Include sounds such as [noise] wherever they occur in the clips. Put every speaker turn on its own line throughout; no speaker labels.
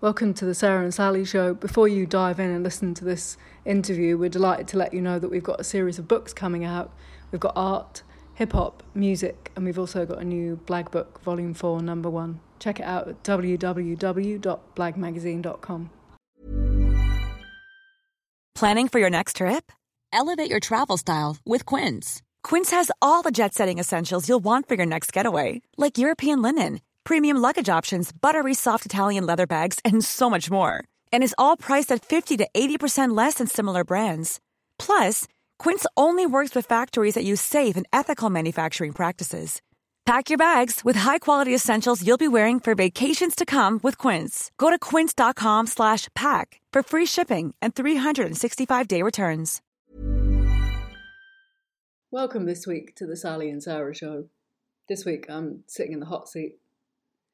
Welcome to the Sarah and Sally show. Before you dive in and listen to this interview, we're delighted to let you know that we've got a series of books coming out. We've got art, hip hop, music, and we've also got a new Blag book, Volume 4, Number 1. Check it out at www.blagmagazine.com.
Planning for your next trip? Elevate your travel style with Quince. Quince has all the jet setting essentials you'll want for your next getaway, like European linen premium luggage options, buttery soft Italian leather bags, and so much more. And is all priced at 50 to 80% less than similar brands. Plus, Quince only works with factories that use safe and ethical manufacturing practices. Pack your bags with high-quality essentials you'll be wearing for vacations to come with Quince. Go to quince.com/pack for free shipping and 365-day returns.
Welcome this week to the Sally and Sarah show. This week I'm sitting in the hot seat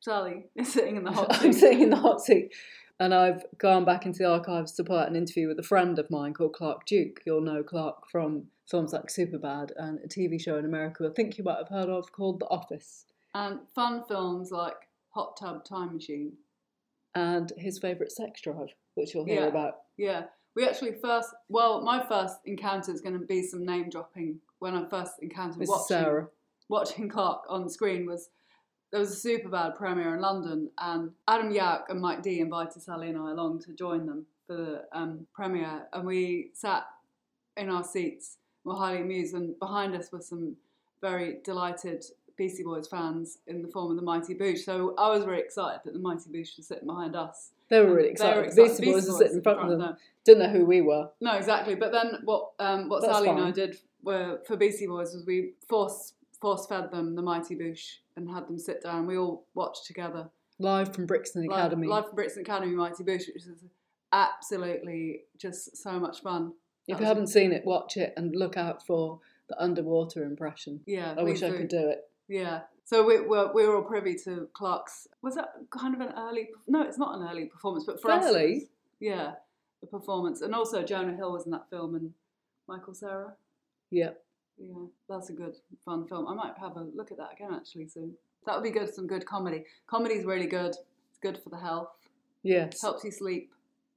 Sally [laughs] is sitting in the hot [laughs] seat.
I'm sitting in the hot seat. And I've gone back into the archives to pull out an interview with a friend of mine called Clark Duke. You'll know Clark from films like Superbad and a TV show in America I think you might have heard of called The Office.
And fun films like Hot Tub Time Machine.
And his favourite sex drive, which you'll hear
Yeah.
about.
Yeah. We actually first, well, my first encounter is going to be some name dropping. When I first encountered watching,
Sarah.
watching Clark on screen was there was a Superbad premiere in London, and Adam Yauch and Mike D invited Sally and I along to join them for the um, premiere, and we sat in our seats, were highly amused, and behind us were some very delighted Beastie Boys fans in the form of the Mighty Boosh. So I was really excited that the Mighty Boosh was sitting behind us.
They were really
they
excited.
were
The
excited.
Beastie Boys were sitting in front of them. Didn't know who we were.
No, exactly. But then what um, what
That's
Sally and I did were for Beastie Boys was we force force fed them the Mighty Boosh and had them sit down. We all watched together
Live from Brixton
live,
Academy.
live from Brixton Academy Mighty Boosh, which is absolutely just so much fun.
if
That
you haven't seen it, watch it and look out for the underwater impression.
Yeah,
I wish
please
I could do it.
Yeah. So we were we were all privy to Clark's. Was that kind of an early? No, it's not an early performance, but for
Fairly.
was- yeah, the performance, and also Jonah Hill was in that film, and Michael Cera.
Yeah.
Yeah, that's a good, fun film. I might have a look at that again actually soon. That would be good. Some good comedy. Comedy's really good. It's good for the health.
Yes.
Helps you sleep.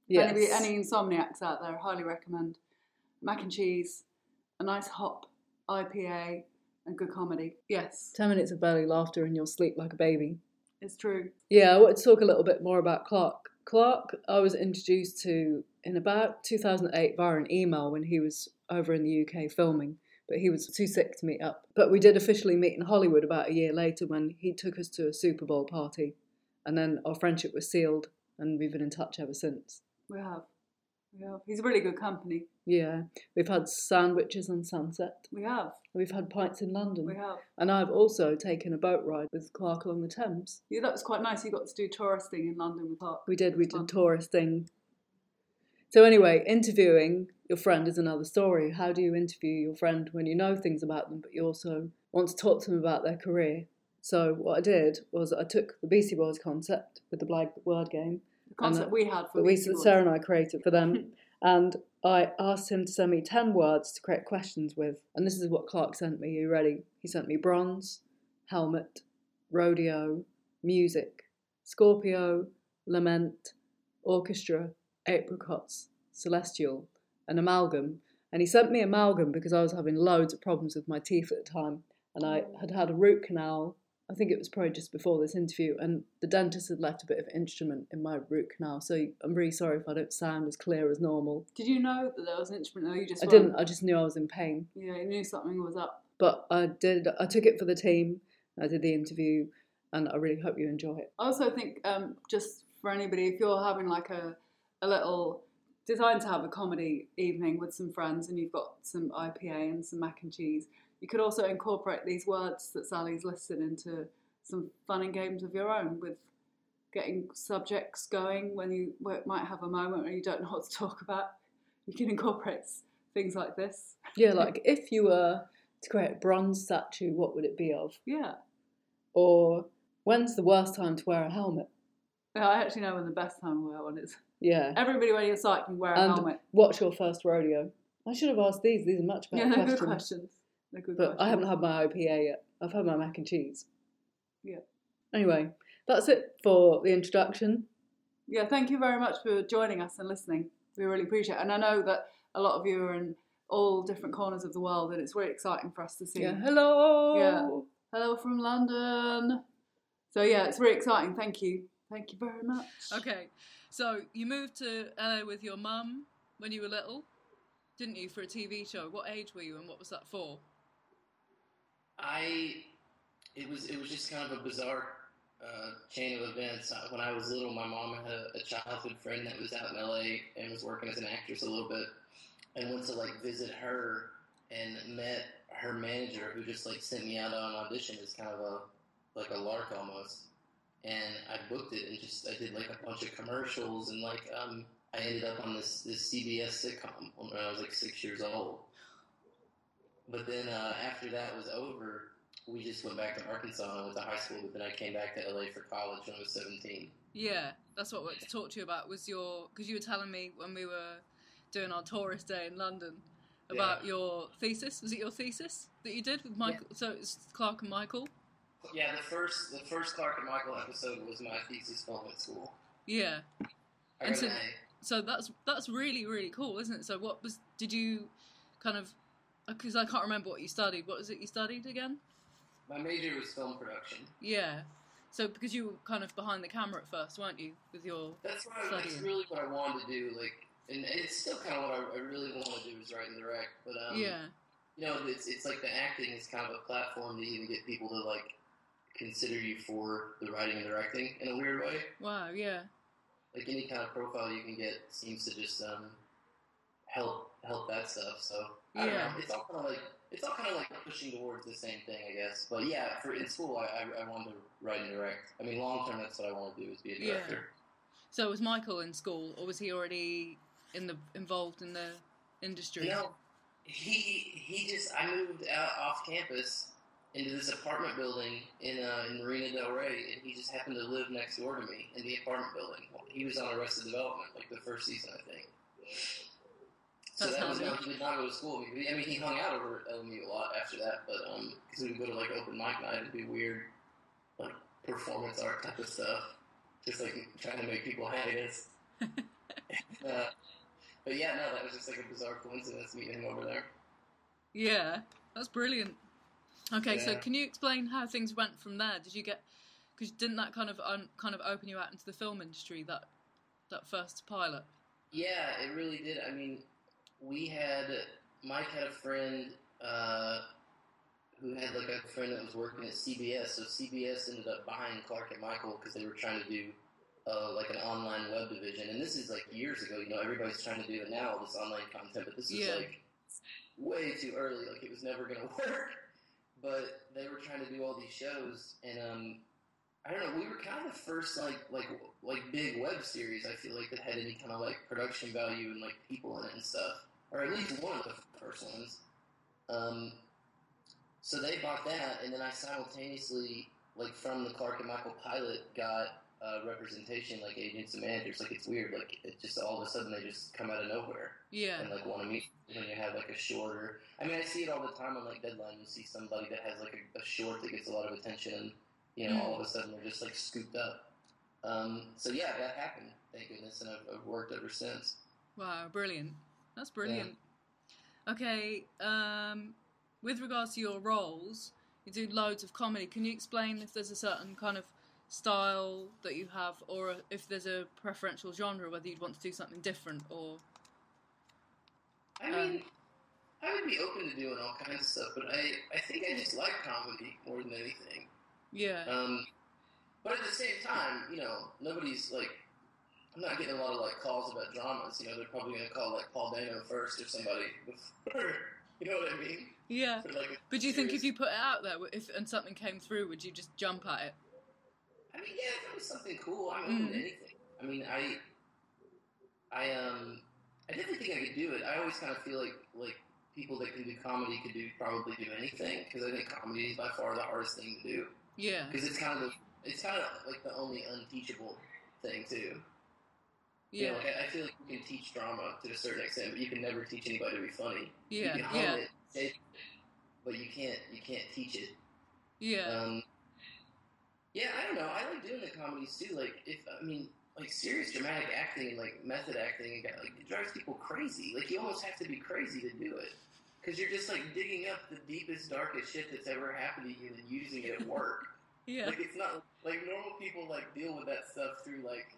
Yes.
Any, any insomniacs out there, I highly recommend. Mac and cheese, a nice hop IPA, and good comedy. Yes,
10 minutes of belly laughter and you'll sleep like a baby.
it's true.
Yeah, I want to talk a little bit more about Clark. Clark, I was introduced to in about 2008 via an email when he was over in the UK filming, but he was too sick to meet up. But we did officially meet in Hollywood about a year later when he took us to a Super Bowl party, and then our friendship was sealed, and we've been in touch ever since.
We have. We have. He's a really good company.
Yeah, we've had sandwiches on Sunset.
We have.
We've had pints in London.
We have.
And I've also taken a boat ride with Clark along the Thames.
Yeah, that was quite nice. You got to do touristing in London with Clark.
We did, we did touristing. So, anyway, interviewing your friend is another story. How do you interview your friend when you know things about them, but you also want to talk to them about their career? So, what I did was I took the Beastie Boys concept with the Blag word game
The concept
and, uh,
we had for
we,
Boys.
Sarah and I created for them, [laughs] and I asked him to send me 10 words to create questions with. And this is what Clark sent me. Are you ready? He sent me bronze, helmet, rodeo, music, Scorpio, lament, orchestra, apricots, celestial, an amalgam. And he sent me amalgam because I was having loads of problems with my teeth at the time. And I had had a root canal. I think it was probably just before this interview, and the dentist had left a bit of instrument in my root canal. So I'm really sorry if I don't sound as clear as normal.
Did you know that there was an instrument? No, you just
I didn't. I just knew I was in pain.
Yeah, you knew something was up.
But I did. I took it for the team. I did the interview, and I really hope you enjoy it.
I also think um, just for anybody, if you're having like a, a little designed to have a comedy evening with some friends and you've got some IPA and some mac and cheese, you could also incorporate these words that Sally's listed into some fun and games of your own with getting subjects going when you might have a moment where you don't know what to talk about. You can incorporate things like this.
Yeah, like if you were to create a bronze statue, what would it be of?
Yeah.
Or when's the worst time to wear a helmet?
Yeah, I actually know when the best time to wear one is.
Yeah.
Everybody when you're cycling, wear a
And
helmet.
what's your first rodeo? I should have asked these. These are much better
Yeah, [laughs] they're
questions.
good questions. They're good
But
questions.
I haven't had my IPA yet. I've had my mac and cheese.
Yeah.
Anyway, that's it for the introduction.
Yeah, thank you very much for joining us and listening. We really appreciate it. And I know that a lot of you are in all different corners of the world, and it's really exciting for us to see.
Yeah. Hello.
Yeah. Hello from London. So, yeah, it's really exciting. Thank you. Thank you very much.
Okay, so you moved to LA with your mum when you were little, didn't you, for a TV show? What age were you, and what was that for?
I it was it was just kind of a bizarre uh, chain of events. When I was little, my mom had a, a childhood friend that was out in LA and was working as an actress a little bit, and went to like visit her and met her manager, who just like sent me out on an audition as kind of a like a lark almost. And I booked it and just I did like a bunch of commercials and like um, I ended up on this this CBS sitcom when I was like six years old. But then uh, after that was over, we just went back to Arkansas and went to high school. But then I came back to LA for college when I was 17.
Yeah, that's what I wanted to talk to you about. Was your because you were telling me when we were doing our tourist day in London about
Yeah.
your thesis. Was it your thesis that you did with Michael? So it's Clark and Michael.
Yeah, the first the first Clark and Michael episode was my thesis film at school.
Yeah.
I
And so- So that's that's really really cool, isn't it? So what was did you kind of because I can't remember what you studied. What was it you studied again?
My major was film production.
Yeah. So because you were kind of behind the camera at first, weren't you, with your
That's what I, that's really what I wanted to do. Like, and it's still kind of what I, I really want to do is write and direct. But um,
yeah
you know, it's it's like the acting is kind of a platform to even get people to like consider you for the writing and directing in a weird way.
wow yeah
Like any kind of profile you can get seems to just um, help help that stuff. So I don't
Yeah.
know. It's all kind of like it's all kind of like pushing towards the same thing, I guess. But yeah, for in school, I I, I wanted to write and direct. I mean, long term, that's what I want to do is be a
Yeah. So was Michael in school, or was he already in the involved in the industry?
You know, he he just I moved out off campus into this apartment building in uh, in Marina Del Rey, and he just happened to live next door to me in the apartment building. He was on Arrested Development, like the first season, I think. So
That's
that was no, he did not go to school. with me. I mean, he hung out over at LMU a lot after that, but um, because we would go to like open mic night and do weird, like performance art type of stuff, just like trying to make people hate us. [laughs] uh, but yeah, no, that was just like a bizarre coincidence meeting him over there.
Yeah, that's brilliant. Okay, so can you explain how things went from there? Did you get because didn't that kind of un, kind of open you out into the film industry that that first pilot?
Yeah, it really did. I mean, we had Mike had a friend uh, who had like a friend that was working at CBS. So CBS ended up buying Clark and Michael because they were trying to do uh, like an online web division. And this is like years ago. You know, everybody's trying to do it now, this online content. But this was
Yeah.
like way too early. Like it was never going [laughs] to work. But they were trying to do all these shows, and um, I don't know. We were kind of the first like like like big web series. I feel like that had any kind of like production value and like people in it and stuff, or at least one of the first ones. Um, so they bought that, and then I simultaneously like from the Clark and Michael pilot got uh, representation like agents and managers. Like it's weird. Like it just all of a sudden they just come out of nowhere
Yeah,
and like want to meet when you have like a shorter. I mean, I see it all the time on like Deadline. You see somebody that has like a, a short that gets a lot of attention, and you know,
Mm.
all of a sudden they're just like scooped up. Um, so yeah, that happened. Thank goodness, and I've, I've worked ever since.
wow, brilliant. That's brilliant. Okay, um, with regards to your roles, you do loads of comedy. Can you explain if there's a certain kind of style that you have, or if there's a preferential genre, whether you'd want to do something different, or
I mean, I would be open to doing all kinds of stuff, but I I think I just like comedy more than anything.
yeah,
Um, but at the same time, you know, nobody's like, I'm not getting a lot of like calls about dramas. You know, they're probably going to call like Paul Dano first or somebody. Before, [laughs] you know what I mean?
yeah.
Like,
But do you think if you put it out there, if and something came through, would you just jump at it?
I mean, yeah, if it was something cool, I'm open
Mm.
to anything. I mean, I, I um, I definitely think I could do it. I always kind of feel like like people that can do comedy could do probably do anything because I think comedy is by far the hardest thing to do.
Yeah,
because it's kind of the, it's kind of like the only unteachable thing too. You
yeah,
know, like I, I feel like you can teach drama to a certain extent, but you can never teach anybody to be funny.
yeah,
you can hone
yeah,
it, but you can't you can't teach it.
yeah,
Um, yeah, I don't know. I like doing the comedies too. Like if I mean, like serious dramatic acting like method acting and like it drives people crazy. Like you almost have to be crazy to do it because you're just like digging up the deepest, darkest shit that's ever happened to you and using it at work. [laughs]
Yeah.
Like it's not like normal people like deal with that stuff through like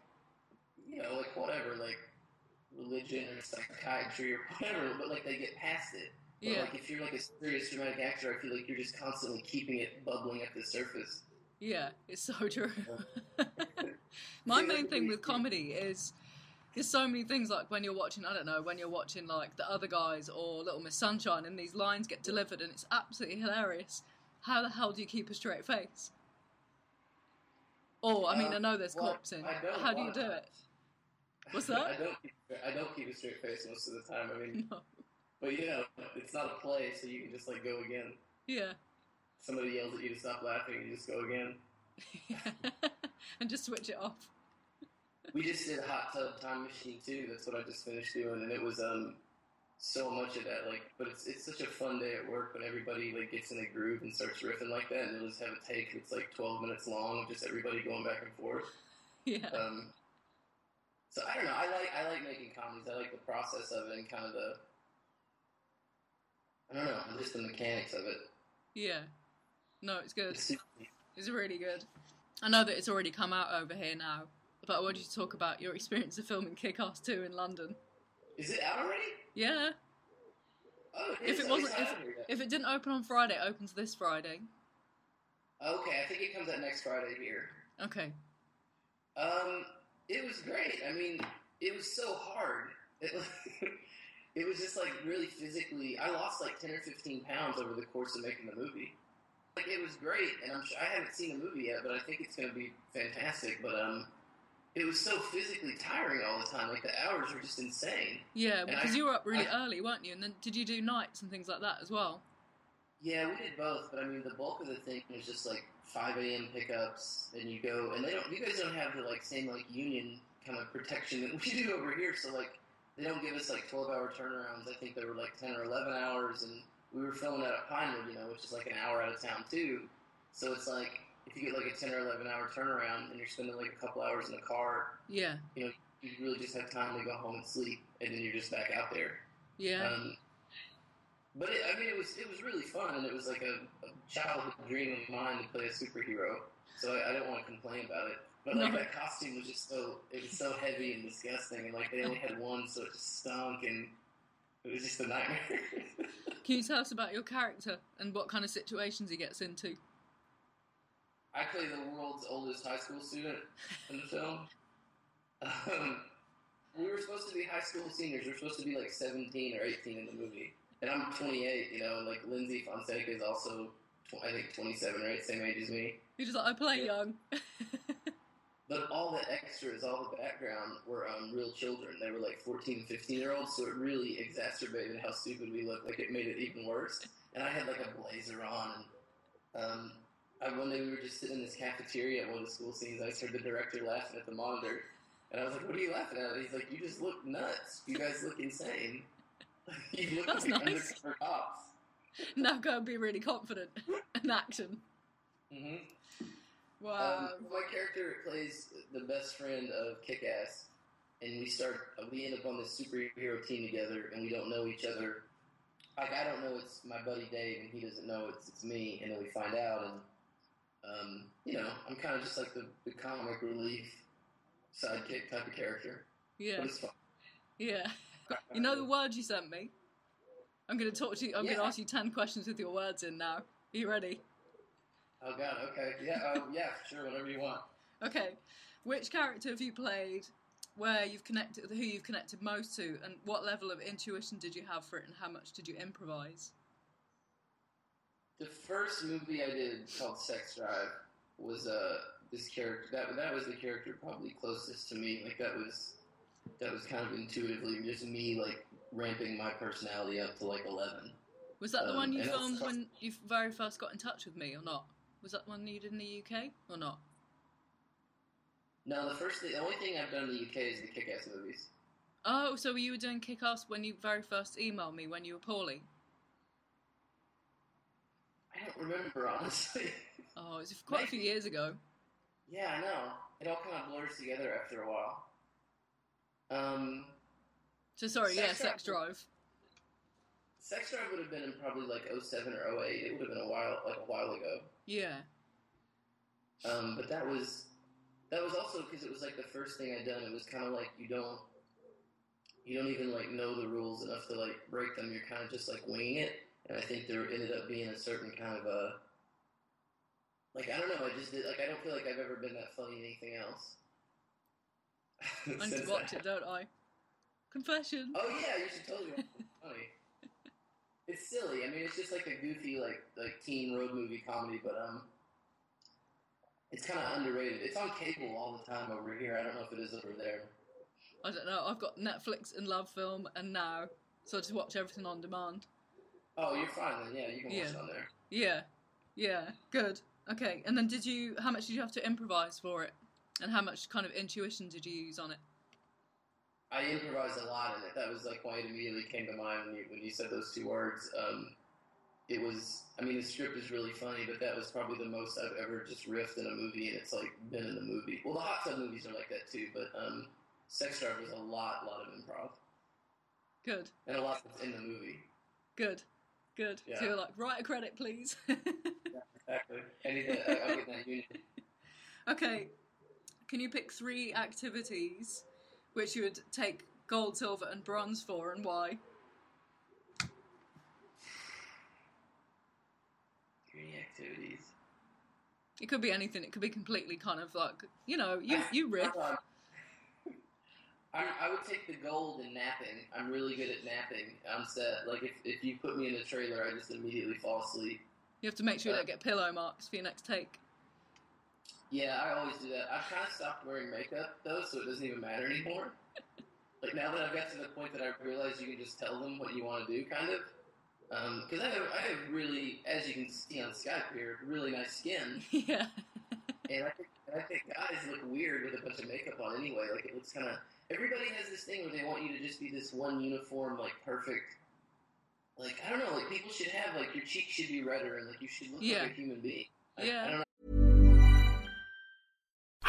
you know like whatever like religion or psychiatry or whatever, but like they get past it. But
Yeah.
like if you're like a serious dramatic actor, I feel like you're just constantly keeping it bubbling at the surface.
Yeah, it's so true. [laughs] My main thing with comedy is there's so many things like when you're watching, I don't know, when you're watching like the other guys or Little Miss Sunshine and these lines get delivered and it's absolutely hilarious. How the hell do you keep a straight face? Or, I mean,
Uh,
I know there's
well,
corpse in. How do you do it? What's [laughs] that?
I don't. Keep, I don't keep a straight face most of the time. I mean, [laughs]
No.
but you know, it's not a play, so you can just like go again.
Yeah.
Somebody yells at you to stop laughing, and just go again. [laughs]
and just switch it off.
We just did Hot Tub Time Machine too. That's what I just finished doing, and it was um so much of that. Like, but it's it's such a fun day at work when everybody like gets in a groove and starts riffing like that, and they'll just have a take that's like twelve minutes long, just everybody going back and forth. [laughs]
Yeah.
Um, so I don't know. I like I like making comedies. I like the process of it and kind of the I don't know, just the mechanics of it.
Yeah. No, it's good.
It's
really good. I know that it's already come out over here now, but I want you to talk about your experience of filming Kick-Ass 2 in London.
Is it out already?
Yeah.
Oh,
If it wasn't, if,
out here yet.
if it didn't open on Friday, it opens this Friday.
okay, I think it comes out next Friday here.
Okay.
Um, it was great. I mean, it was so hard. It, [laughs] it was just like really physically. I lost like ten or fifteen pounds over the course of making the movie. Like it was great, and I'm sure I haven't seen the movie yet, but I think it's going to be fantastic. But um, it was so physically tiring all the time. Like the hours were just insane.
Yeah,
And
because
I-
you were up really
I-
early, weren't you? And then did you do nights and things like that as well?
Yeah, we did both, but I mean, the bulk of the thing was just like 5 a.m. pickups, and you go, and they don't. You guys don't have the like same like union kind of protection that we [laughs] do over here. So like, they don't give us like 12-hour turnarounds. I think they were like 10 or 11 hours, and we were filming out at Pinewood, you know, which is like an hour out of town too. So it's like if you get like a 10 or 11 hour turnaround, and you're spending like a couple hours in the car,
Yeah.
you know, you really just have time to go home and sleep, and then you're just back out there.
Yeah.
Um, but it, I mean, it was it was really fun, and it was like a, a childhood dream of mine to play a superhero. So I, I don't want to complain about it. But like
No.
that costume was just so it was so heavy and disgusting, and like they only had one, so it just stunk, and it was just a nightmare. [laughs]
Can you tell us about your character and what kind of situations he gets into?
I play the world's oldest high school student in the film. [laughs] Um, we were supposed to be high school seniors. We are supposed to be like 17 or 18 in the movie. And I'm 28, you know, and like Lyndsy Fonseca is also, tw- I think, 27, right? Same age as me.
You're just like, I play
Yeah.
young. [laughs]
But all the extras, all the background were um, real children. They were like 14 15 year olds, so it really exacerbated how stupid we looked. Like it made it even worse. And I had like a blazer on, and um, I, one day we were just sitting in this cafeteria at one of the school scenes. I just heard the director laughing at the monitor, and I was like, "What are you laughing at?" And he's like, "You just look nuts. You guys look insane. [laughs] you look
That's
like
nice.
undercover cops."
now go and be really confident [laughs] in action.
Mm hmm
Wow.
Um, my character plays the best friend of Kick-Ass, and we start. We end up on this superhero team together, and we don't know each other. Like I don't know it's my buddy Dave, and he doesn't know it's it's me, and then we find out, and um, you know, I'm kind of just like the, the comic relief sidekick type of character,
yeah.
but it's fun.
Yeah. You know the words you sent me? I'm going to talk to you. I'm going to ask you 10 questions with your words in now. Are you ready?
Oh God, okay, yeah, oh yeah, sure, whatever you want.
Okay. Which character have you played where you've connected, who you've connected most to, and what level of intuition did you have for it, and how much did you improvise?
The first movie I did called Sex Drive was uh this character that that was the character probably closest to me. Like that was that was kind of intuitively just me like ramping my personality up to like eleven.
Was that the
Um,
one you filmed when you very first got in touch with me, or not? Was that one you did in the UK, or not?
No, the first, the only thing I've done in the UK is the Kick-Ass movies.
Oh, so you were doing kick ass when you very first emailed me when you were poorly?
I don't remember [laughs] honestly.
Oh, it was quite a few years ago.
Yeah, I know. It all kind of blurs together after a while. Um,
So sorry, yeah,
Sex
sex
Drive.
drive.
Sex Drive would have been in probably like 07 or 08. It would have been a while, like a while ago.
Yeah.
Um, but that was that was also because it was like the first thing I'd done. It was kind of like you don't you don't even like know the rules enough to like break them. You're kind of just like winging it. And I think there ended up being a certain kind of a like I don't know. I just did like I don't feel like I've ever been that funny in anything else. [laughs]
I need to watch it, don't I? Confession.
Oh yeah, you should totally watch it. Funny. It's silly. I mean, it's just like a goofy, like like teen road movie comedy, but um, it's kind of underrated. It's on cable all the time over here. I don't know if it is over there.
I don't know. I've got Netflix and LoveFilm and now, so I just watch everything on demand.
Oh, you're fine then. Yeah, you can watch
Yeah.
it on there.
Yeah. Yeah. Good. Okay. And then did you? How much did you have to improvise for it? And how much kind of intuition did you use on it?
I improvised a lot in it. That was like why it immediately came to mind when you when you said those two words. Um, it was. I mean, the script is really funny, but that was probably the most I've ever just riffed in a movie, and it's like been in the movie. Well, the hot tub movies are like that too, but um, Sex Drive was a lot, lot of improv,
Good.
and a lot that's in the movie.
Good. Good.
Yeah.
So you're like, write a credit, please. [laughs]
Exactly. I. I, I'll get that unit.
okay. Can you pick three activities which you would take gold, silver, and bronze for, and why?
Three activities.
It could be anything. It could be completely kind of like, you know, you you [laughs] riff.
I, I would take the gold in napping. I'm really good at napping on set. Like if, if you put me in a trailer, I just immediately fall asleep.
You have to make sure you don't uh, get pillow marks for your next take.
Yeah, I always do that. I've kind of stopped wearing makeup though, so it doesn't even matter anymore. [laughs] like now that I've got to the point that I realize you can just tell them what you want to do, kind of. Um, because I have I have really, as you can see on Skype here, really nice skin, [laughs]
yeah.
and I think and I think guys look weird with a bunch of makeup on anyway. Like it looks kind of. Everybody has this thing where they want you to just be this one uniform, like perfect. Like I don't know, like people should have like your cheeks should be redder and like you should look
Yeah.
like a human being. I,
Yeah.
I don't know.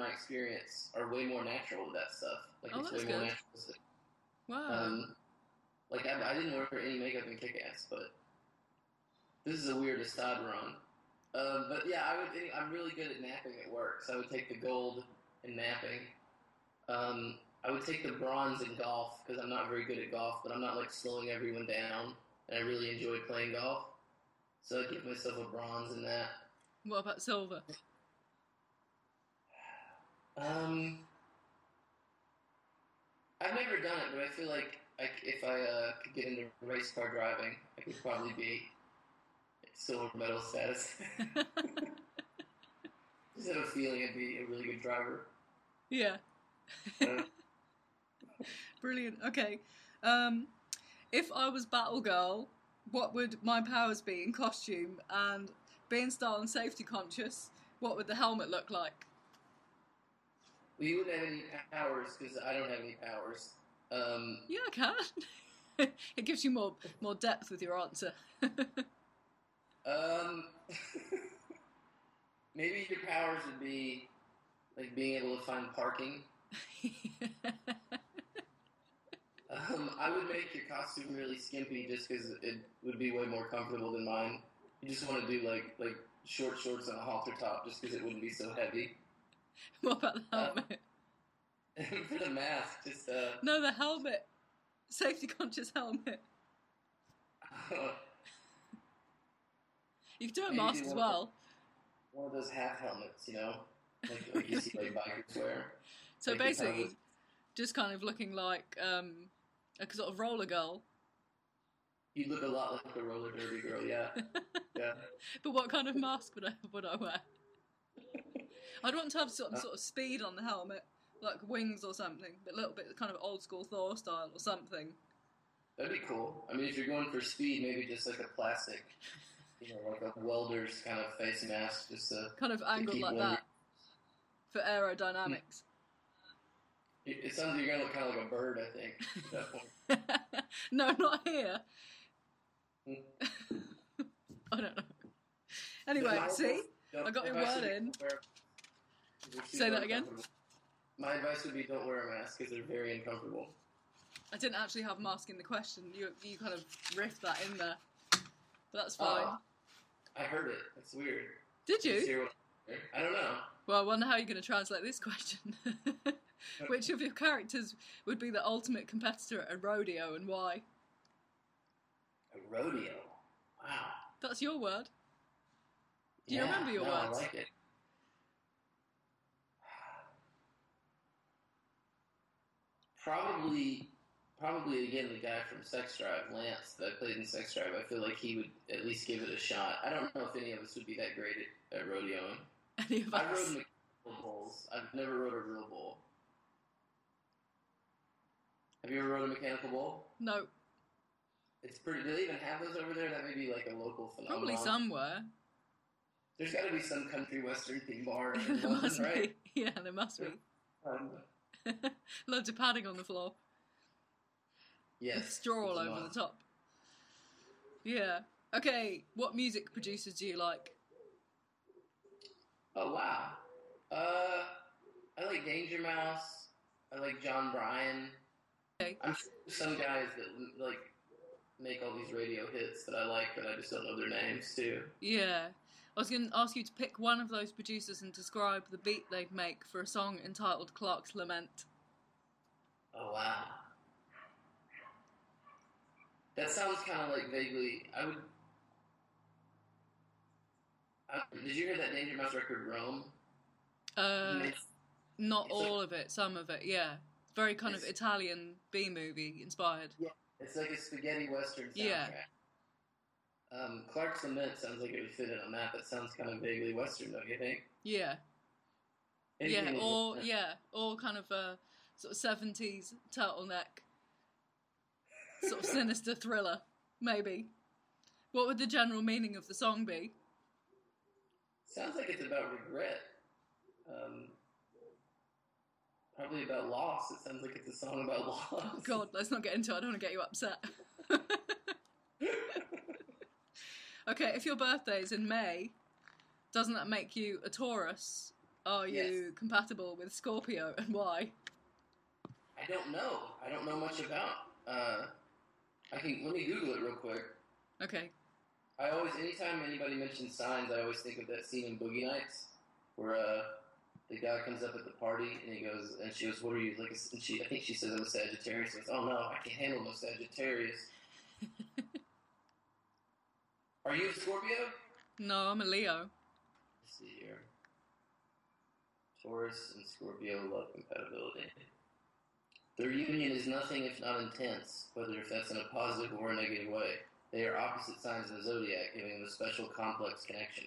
My experience, are way more natural with that stuff. Like
Oh,
it's
that's
way more
good.
naturalistic.
Wow.
Um, like I, I didn't wear any makeup in Kick-Ass, but this is a weirdest aside we're on. Um, but yeah, I would. I'm really good at napping at work, so I would take the gold in napping. Um, I would take the bronze in golf because I'm not very good at golf, but I'm not like slowing everyone down, and I really enjoy playing golf. So I'd give myself a bronze in that.
what about silver?
Um, I've never done it, but I feel like I, if I uh, could get into race car driving, I could probably be silver medal status. [laughs] Just have a feeling I'd be a really good driver.
Yeah.
Uh,
Brilliant. Okay. Um, if I was Battle Girl, what would my powers be in costume? And being style and safety conscious, what would the helmet look like?
Well, you wouldn't have any powers because I don't have any powers. Um,
Yeah, I can. [laughs] it gives you more more depth with your answer.
um, [laughs] maybe your powers would be like being able to find parking. [laughs] Um, I would make your costume really skimpy just because it would be way more comfortable than mine. You just want to do like like short shorts and a halter top just because it wouldn't be so heavy. [laughs]
what about the helmet?
And [laughs] for the mask, just uh,
No, the helmet. Safety conscious helmet. [laughs] You could do a mask as
one of
well.
one of those half helmets, you know, like, like you see like bikers wear.
So
Like, it's kind of
basically, just kind of looking like um, a sort of roller girl.
You look a lot like a roller derby girl. Yeah, yeah.
But what kind of mask would I would I wear? I'd want to have some sort of speed on the helmet, like wings or something, but a little bit kind of old school Thor style or something.
That'd be cool. I mean, if you're going for speed, maybe just like a plastic, you know, like a welder's kind of face mask, just to.
Kind of angled like that for aerodynamics.
It, it sounds like you're gonna look kind of like a bird. I think at that point. [laughs]
no, not here.
Hmm. [laughs]
I don't know. Anyway, see? I got your word in.
Don't wear- they're
Say that again?
My advice would be don't wear a mask because they're very uncomfortable.
I didn't actually have mask in the question. You you kind of riffed that in there. But that's ah. fine.
Oh, I heard it. That's weird.
Did you?
I don't know.
Well, I wonder how you're going to translate this question. [laughs] Which of your characters would be the ultimate competitor at a rodeo and why?
A rodeo. Wow.
That's your word. Do you
Yeah,
remember your
no,
words?
I like it. Probably, probably again the guy from Sex Drive, Lance, that played in Sex Drive. I feel like he would at least give it a shot. I don't know if any of us would be that great at, at rodeoing.
Any of
I rode mechanical bulls. I've never rode a real bull. Have you ever rode a mechanical bull?
No,
It's pretty. Do they even have those over there? That may be like a local phenomenon.
probably somewhere.
There's got to be some country western theme bar in [laughs]
there
London,
must
right?
Yeah, there must be.
Um, [laughs]
Loads of padding on the floor.
yes.
with [laughs] straw all over the top. Yeah. Okay, what music producers do you like?
Oh wow. Uh, I like Danger Mouse. I like Jon Brion.
Okay.
I'm sure some guys that like make all these radio hits that I like, but I just don't know their names too.
Yeah. I was going to ask you to pick one of those producers and describe the beat they'd make for a song entitled Clark's Lament.
Oh wow. That sounds kind of like vaguely. I would. I, did you hear that Danger Mouse record, Rome?
Uh,
It's-
not
it's like-
all of it, some of it, yeah. Very kind of Italian B movie inspired.
Yeah, It's like a spaghetti western soundtrack.
Yeah.
Um, Clark's Lament sounds like it would fit in on that. That sounds kind of vaguely western, don't you think?
Yeah.
Anything
yeah, or yeah, or kind of a sort of seventies turtleneck, sort of [laughs] sinister thriller, maybe. What would the general meaning of the song be?
Sounds like it's about regret. Um, probably about loss. It sounds like it's a song about [laughs] loss.
Oh God, let's not get into it. I don't want to get you upset. [laughs] okay, if your birthday is in May, doesn't that make you a Taurus? Are you
Yes.
compatible with Scorpio, and why?
I don't know. I don't know much about. Uh, I can let me Google it real quick.
Okay.
I always, anytime anybody mentions signs, I always think of that scene in Boogie Nights where uh, the guy comes up at the party and he goes, and she goes, "What are you like?" And she, I think she says, "I'm a Sagittarius." He goes, "Oh no, I can't handle no Sagittarius." [laughs] are you a Scorpio?
No, I'm a Leo.
Let's see here. Taurus and Scorpio love compatibility. Their union is nothing if not intense, whether if that's in a positive or a negative way. They are opposite signs in the zodiac, giving them a special complex connection.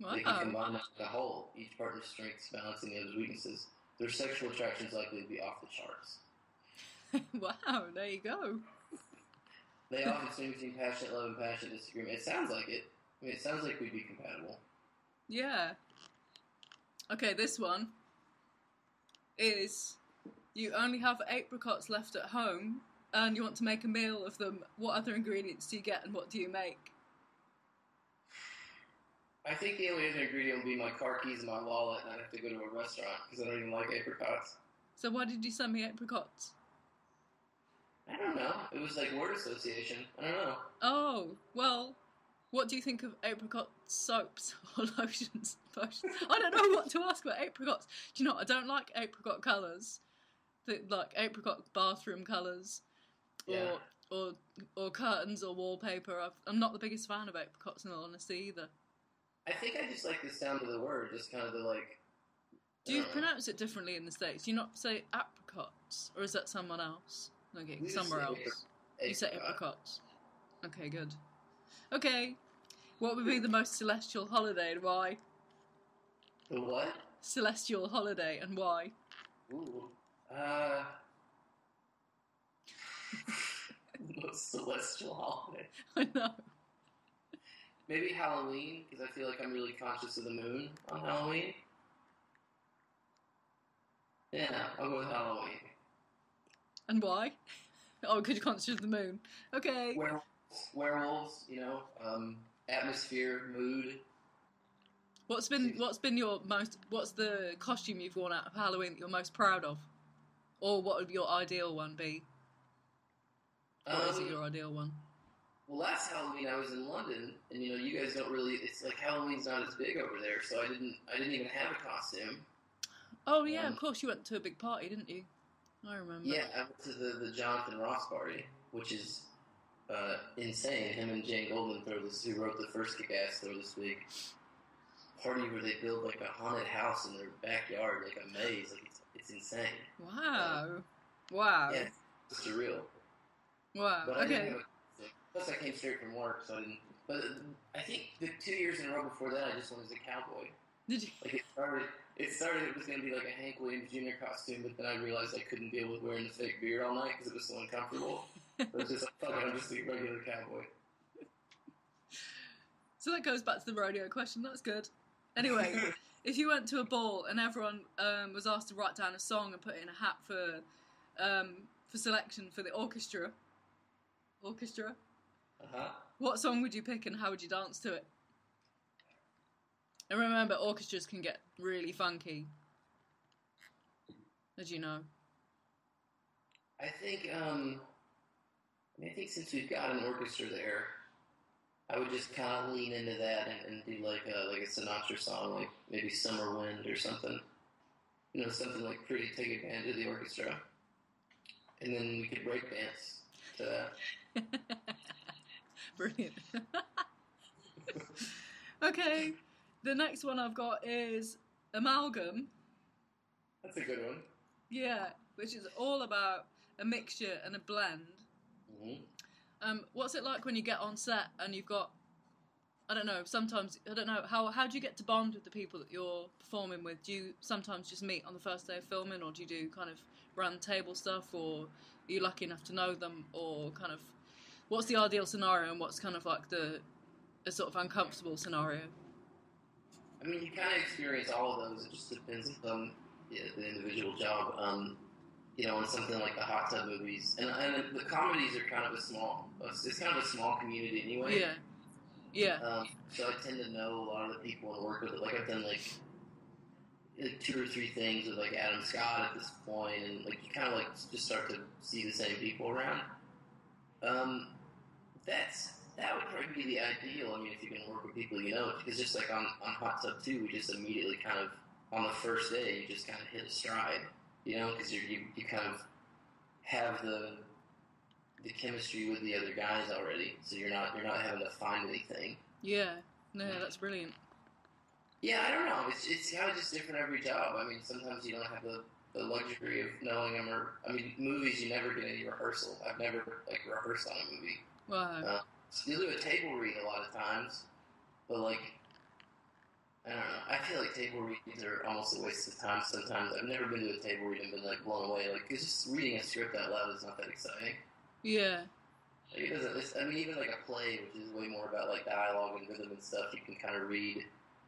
Wow. They can combine like a whole, each partner's strengths balancing the other's weaknesses. Their sexual attraction is likely to be off the charts. [laughs]
wow, there you go.
They often swing between passionate love and passionate disagreement. It sounds like it. I mean, it sounds like we'd be compatible.
Yeah. Okay, this one is you only have apricots left at home and you want to make a meal of them. What other ingredients do you get and what do you make?
I think the only other ingredient would be my car keys and my wallet, and I'd have to go to a restaurant because I don't even like apricots.
So why did you send me apricots?
I don't know. It was like word association. I don't know.
Oh, well, what do you think of apricot soaps [laughs] or lotions? I don't know what to ask about apricots. Do you know, what? I don't like apricot colours. The, like apricot bathroom colours.
Yeah.
Or, or or curtains or wallpaper. I've, I'm not the biggest fan of apricots in all honesty either.
I think I just like the sound of the word, just kind of the like.
Do you
I know.
pronounce it differently in the States? Do you not say apricots? Or is that someone else? Okay,
just
somewhere else. You said apricots. Okay, good. Okay, what would be the most celestial holiday and why?
The what?
Celestial holiday and why?
Ooh. Uh. most [laughs] celestial holiday. [laughs]
I know.
Maybe Halloween, because I feel like I'm really conscious of the moon on Halloween. Yeah, I'll go with Halloween.
And why? [laughs] Oh, because you're conscious of the moon. Okay.
Werewolves, werewolves you know, um, atmosphere, mood.
What's been what's been your most what's the costume you've worn out of Halloween that you're most proud of? Or what would your ideal one be? What is
Um,
it your ideal one?
Well, last Halloween I was in London, and you know, you guys don't really. It's like Halloween's not as big over there, so I didn't. I didn't even have a costume.
Oh yeah,
um,
of course you went to a big party, didn't you? I remember.
Yeah, I went to the, the Jonathan Ross party, which is uh, insane. Him and Jane Goldman throw this, who wrote the first Kick-Ass, throw this big party where they build like a haunted house in their backyard, like a maze. Like it's, it's insane.
Wow. Wow.
Yeah, it's surreal.
Wow.
But I didn't
Okay.
have a costume. Plus, I came straight from work, so I didn't. But I think the two years in a row before that, I just went as a cowboy.
Did you?
Like it started, it started. It was going to be like a Hank Williams Jr. costume, but then I realized I couldn't deal with wearing the fake beard all night because it was so uncomfortable. So it was just like, fuck it, I'm just a regular cowboy.
So that goes back to the rodeo question. That's good. Anyway, [laughs] if you went to a ball and everyone um, was asked to write down a song and put it in a hat for um, for selection for the orchestra, orchestra,
Uh huh.
what song would you pick and how would you dance to it? And remember, orchestras can get really funky, as you know.
I think. Um, I mean, I think since we've got an orchestra there, I would just kind of lean into that and, and do like a like a Sinatra song, like maybe "Summer Wind" or something. You know, something like pretty take advantage of the orchestra, and then we could break dance to that. [laughs]
Brilliant. [laughs] okay, the next one I've got is Amalgam.
That's a good one.
Yeah, which is all about a mixture and a blend.
hmm
Um, what's it like when you get on set and you've got, I don't know, sometimes, I don't know, how, how do you get to bond with the people that you're performing with? Do you sometimes just meet on the first day of filming or do you do kind of round table stuff or are you lucky enough to know them or kind of, what's the ideal scenario and what's kind of like the, a sort of uncomfortable scenario?
I mean, you kind of experience all of those. It just depends on yeah, the individual job. Um, you know, on something like the hot tub movies, and, and the comedies are kind of a small. It's kind of a small community anyway.
Yeah. Yeah.
Um, so I tend to know a lot of the people and work with it. Like I've done like, like two or three things with like Adam Scott at this point, and like you kind of like just start to see the same people around. Um, that's that would probably be the ideal. I mean, if you can work with people you know, because just like on on Hot Tub Two, we just immediately kind of on the first day you just kind of hit a stride, you know, because you you kind of have the the chemistry with the other guys already, so you're not you're not having to find anything.
Yeah. No, that's brilliant.
Yeah, I don't know. It's it's kind of just different every job. I mean, sometimes you don't have the, the luxury of knowing them, or I mean, movies you never get any rehearsal. I've never like rehearsed on a movie.
Wow.
Uh, so you do a table read a lot of times, but like I don't know. I feel like table reads are almost a waste of time sometimes. I've never been to a table read and been like blown away. Like, 'cause just reading a script out loud is not that exciting.
Yeah.
Like, it doesn't. It's, I mean, even like a play, which is way more about like dialogue and rhythm and stuff, you can kind of read.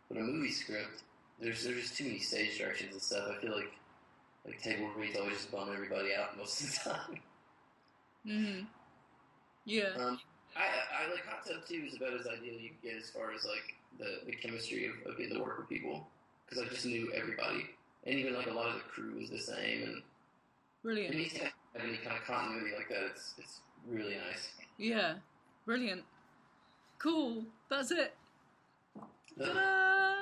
But a movie script, there's there's just too many stage directions and stuff. I feel like like table reads always just bum everybody out most of the [laughs] time.
Mm. Hmm. Yeah.
Um, I I like Hot Tub Two is about as ideal you can get as far as like the, the chemistry of, of getting to work with people because I just knew everybody and even like a lot of the crew was the same and
Brilliant.
you have any kind of continuity like that, it's it's really nice.
Yeah. Brilliant. Cool. That's it.
The-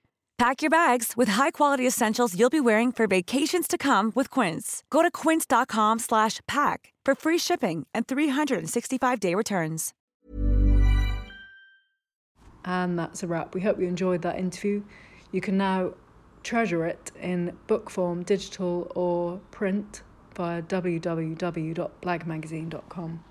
Pack your bags with high-quality essentials you'll be wearing for vacations to come with Quince. Go to quince.com slash pack for free shipping and 365-day returns.
And that's a wrap. We hope you enjoyed that interview. You can now treasure it in book form, digital or print via www.blagmagazine.com.